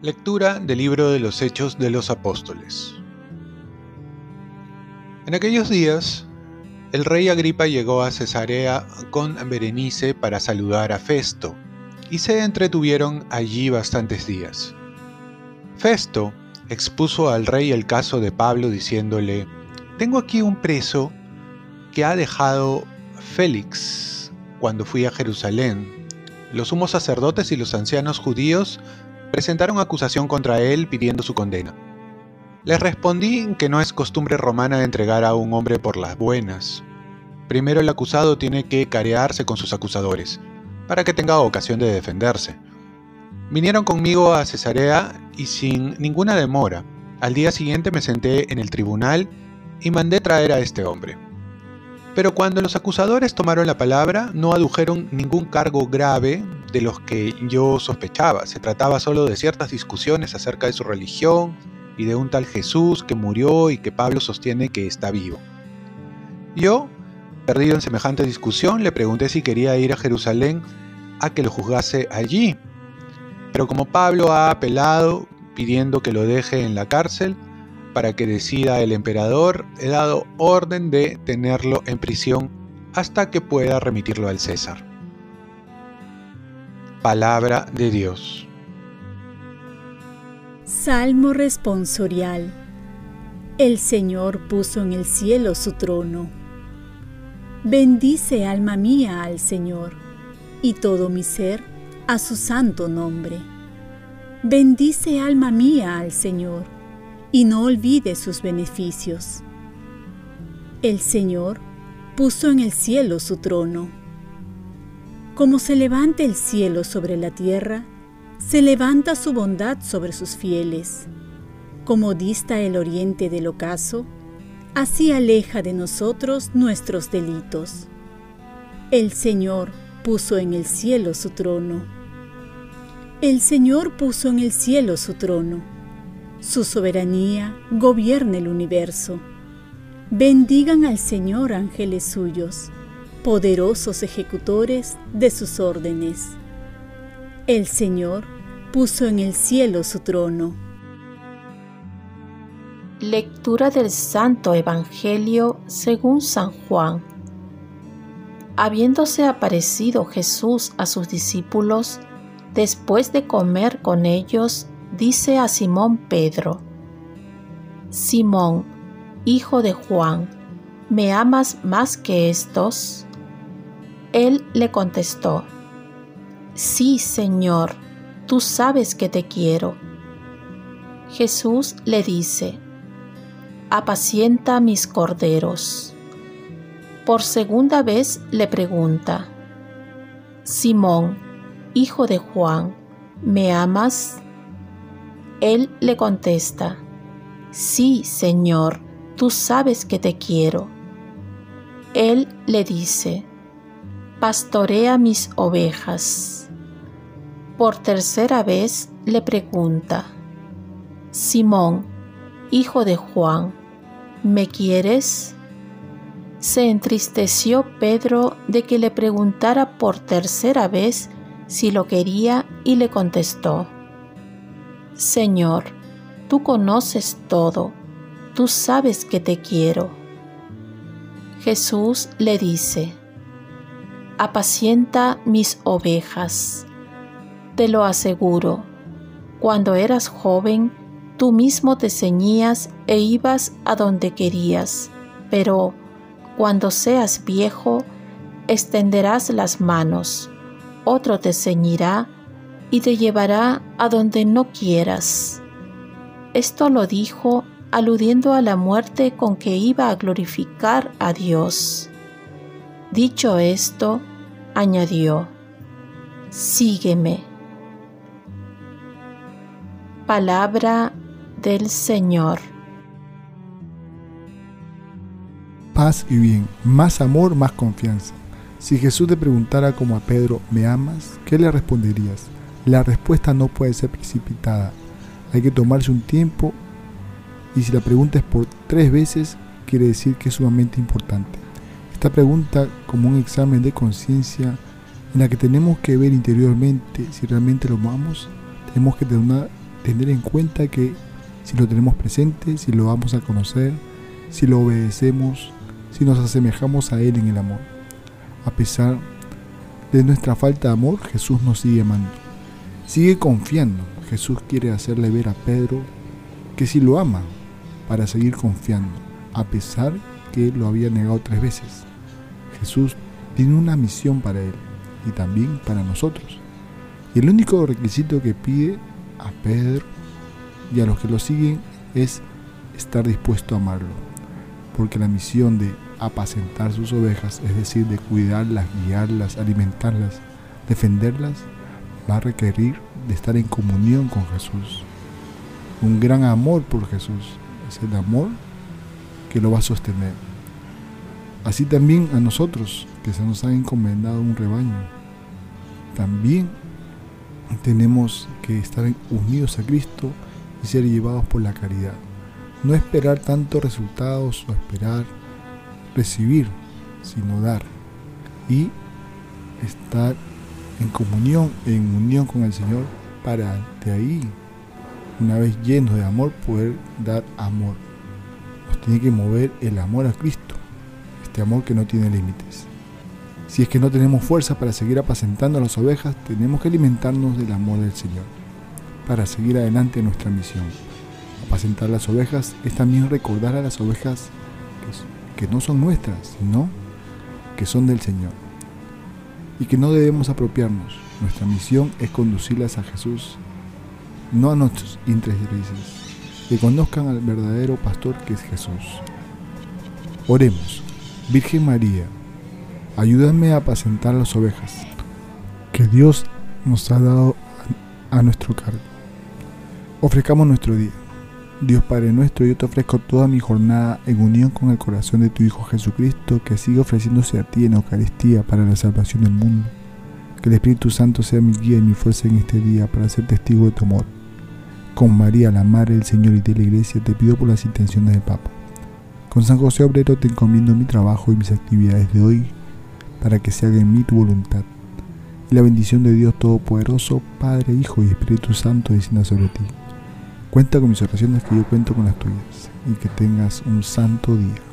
Lectura del libro de los Hechos de los Apóstoles. En aquellos días, el rey Agripa llegó a Cesarea con Berenice para saludar a Festo, y se entretuvieron allí bastantes días. Festo expuso al rey el caso de Pablo diciéndole, Tengo aquí un preso que ha dejado Félix cuando fui a Jerusalén. Los sumos sacerdotes y los ancianos judíos presentaron acusación contra él pidiendo su condena. Les respondí que no es costumbre romana entregar a un hombre por las buenas. Primero el acusado tiene que carearse con sus acusadores, para que tenga ocasión de defenderse. Vinieron conmigo a Cesarea y sin ninguna demora, al día siguiente me senté en el tribunal y mandé traer a este hombre. Pero cuando los acusadores tomaron la palabra, no adujeron ningún cargo grave de los que yo sospechaba. Se trataba solo de ciertas discusiones acerca de su religión y de un tal Jesús que murió y que Pablo sostiene que está vivo. Yo, perdido en semejante discusión, le pregunté si quería ir a Jerusalén a que lo juzgase allí. Pero como Pablo ha apelado pidiendo que lo deje en la cárcel para que decida el emperador, he dado orden de tenerlo en prisión hasta que pueda remitirlo al César. Palabra de Dios. Salmo responsorial. El Señor puso en el cielo su trono. Bendice alma mía al Señor, y todo mi ser a su santo nombre. Bendice alma mía al Señor, y no olvide sus beneficios. El Señor puso en el cielo su trono como se levanta el cielo sobre la tierra, se levanta su bondad sobre sus fieles. Como dista el oriente del ocaso, así aleja de nosotros nuestros delitos. El Señor puso en el cielo su trono. El Señor puso en el cielo su trono. Su soberanía gobierna el universo. Bendigan al Señor ángeles suyos poderosos ejecutores de sus órdenes. El Señor puso en el cielo su trono. Lectura del Santo Evangelio según San Juan. Habiéndose aparecido Jesús a sus discípulos, después de comer con ellos, dice a Simón Pedro, Simón, hijo de Juan, ¿me amas más que estos? Él le contestó, Sí, Señor, tú sabes que te quiero. Jesús le dice, Apacienta mis corderos. Por segunda vez le pregunta, Simón, hijo de Juan, ¿me amas? Él le contesta, Sí, Señor, tú sabes que te quiero. Él le dice, pastorea mis ovejas. Por tercera vez le pregunta, Simón, hijo de Juan, ¿me quieres? Se entristeció Pedro de que le preguntara por tercera vez si lo quería y le contestó, Señor, tú conoces todo, tú sabes que te quiero. Jesús le dice, apacienta mis ovejas. Te lo aseguro, cuando eras joven, tú mismo te ceñías e ibas a donde querías, pero cuando seas viejo, extenderás las manos, otro te ceñirá y te llevará a donde no quieras. Esto lo dijo aludiendo a la muerte con que iba a glorificar a Dios. Dicho esto, añadió, Sígueme. Palabra del Señor. Paz y bien, más amor, más confianza. Si Jesús te preguntara como a Pedro, ¿me amas? ¿Qué le responderías? La respuesta no puede ser precipitada. Hay que tomarse un tiempo y si la pregunta es por tres veces, quiere decir que es sumamente importante. Esta pregunta como un examen de conciencia en la que tenemos que ver interiormente si realmente lo amamos, tenemos que tener en cuenta que si lo tenemos presente, si lo vamos a conocer, si lo obedecemos, si nos asemejamos a Él en el amor. A pesar de nuestra falta de amor, Jesús nos sigue amando. Sigue confiando. Jesús quiere hacerle ver a Pedro que si lo ama, para seguir confiando, a pesar que lo había negado tres veces. Jesús tiene una misión para él y también para nosotros. Y el único requisito que pide a Pedro y a los que lo siguen es estar dispuesto a amarlo. Porque la misión de apacentar sus ovejas, es decir, de cuidarlas, guiarlas, alimentarlas, defenderlas, va a requerir de estar en comunión con Jesús. Un gran amor por Jesús. Es el amor que lo va a sostener. Así también a nosotros, que se nos ha encomendado un rebaño, también tenemos que estar unidos a Cristo y ser llevados por la caridad. No esperar tantos resultados o esperar recibir, sino dar. Y estar en comunión, en unión con el Señor, para de ahí, una vez llenos de amor, poder dar amor. Nos tiene que mover el amor a Cristo amor que no tiene límites. Si es que no tenemos fuerza para seguir apacentando a las ovejas, tenemos que alimentarnos del amor del Señor para seguir adelante nuestra misión. Apacentar las ovejas es también recordar a las ovejas que no son nuestras, sino que son del Señor. Y que no debemos apropiarnos. Nuestra misión es conducirlas a Jesús, no a nuestros intereses, que conozcan al verdadero pastor que es Jesús. Oremos. Virgen María, ayúdame a apacentar las ovejas que Dios nos ha dado a nuestro cargo. Ofrezcamos nuestro día. Dios Padre nuestro, yo te ofrezco toda mi jornada en unión con el corazón de tu Hijo Jesucristo, que sigue ofreciéndose a ti en Eucaristía para la salvación del mundo. Que el Espíritu Santo sea mi guía y mi fuerza en este día para ser testigo de tu amor. Con María, la Madre del Señor y de la Iglesia, te pido por las intenciones del Papa con San José Obrero te encomiendo mi trabajo y mis actividades de hoy para que se haga en mí tu voluntad. Y la bendición de Dios Todopoderoso, Padre, Hijo y Espíritu Santo descienda sobre ti. Cuenta con mis oraciones que yo cuento con las tuyas y que tengas un santo día.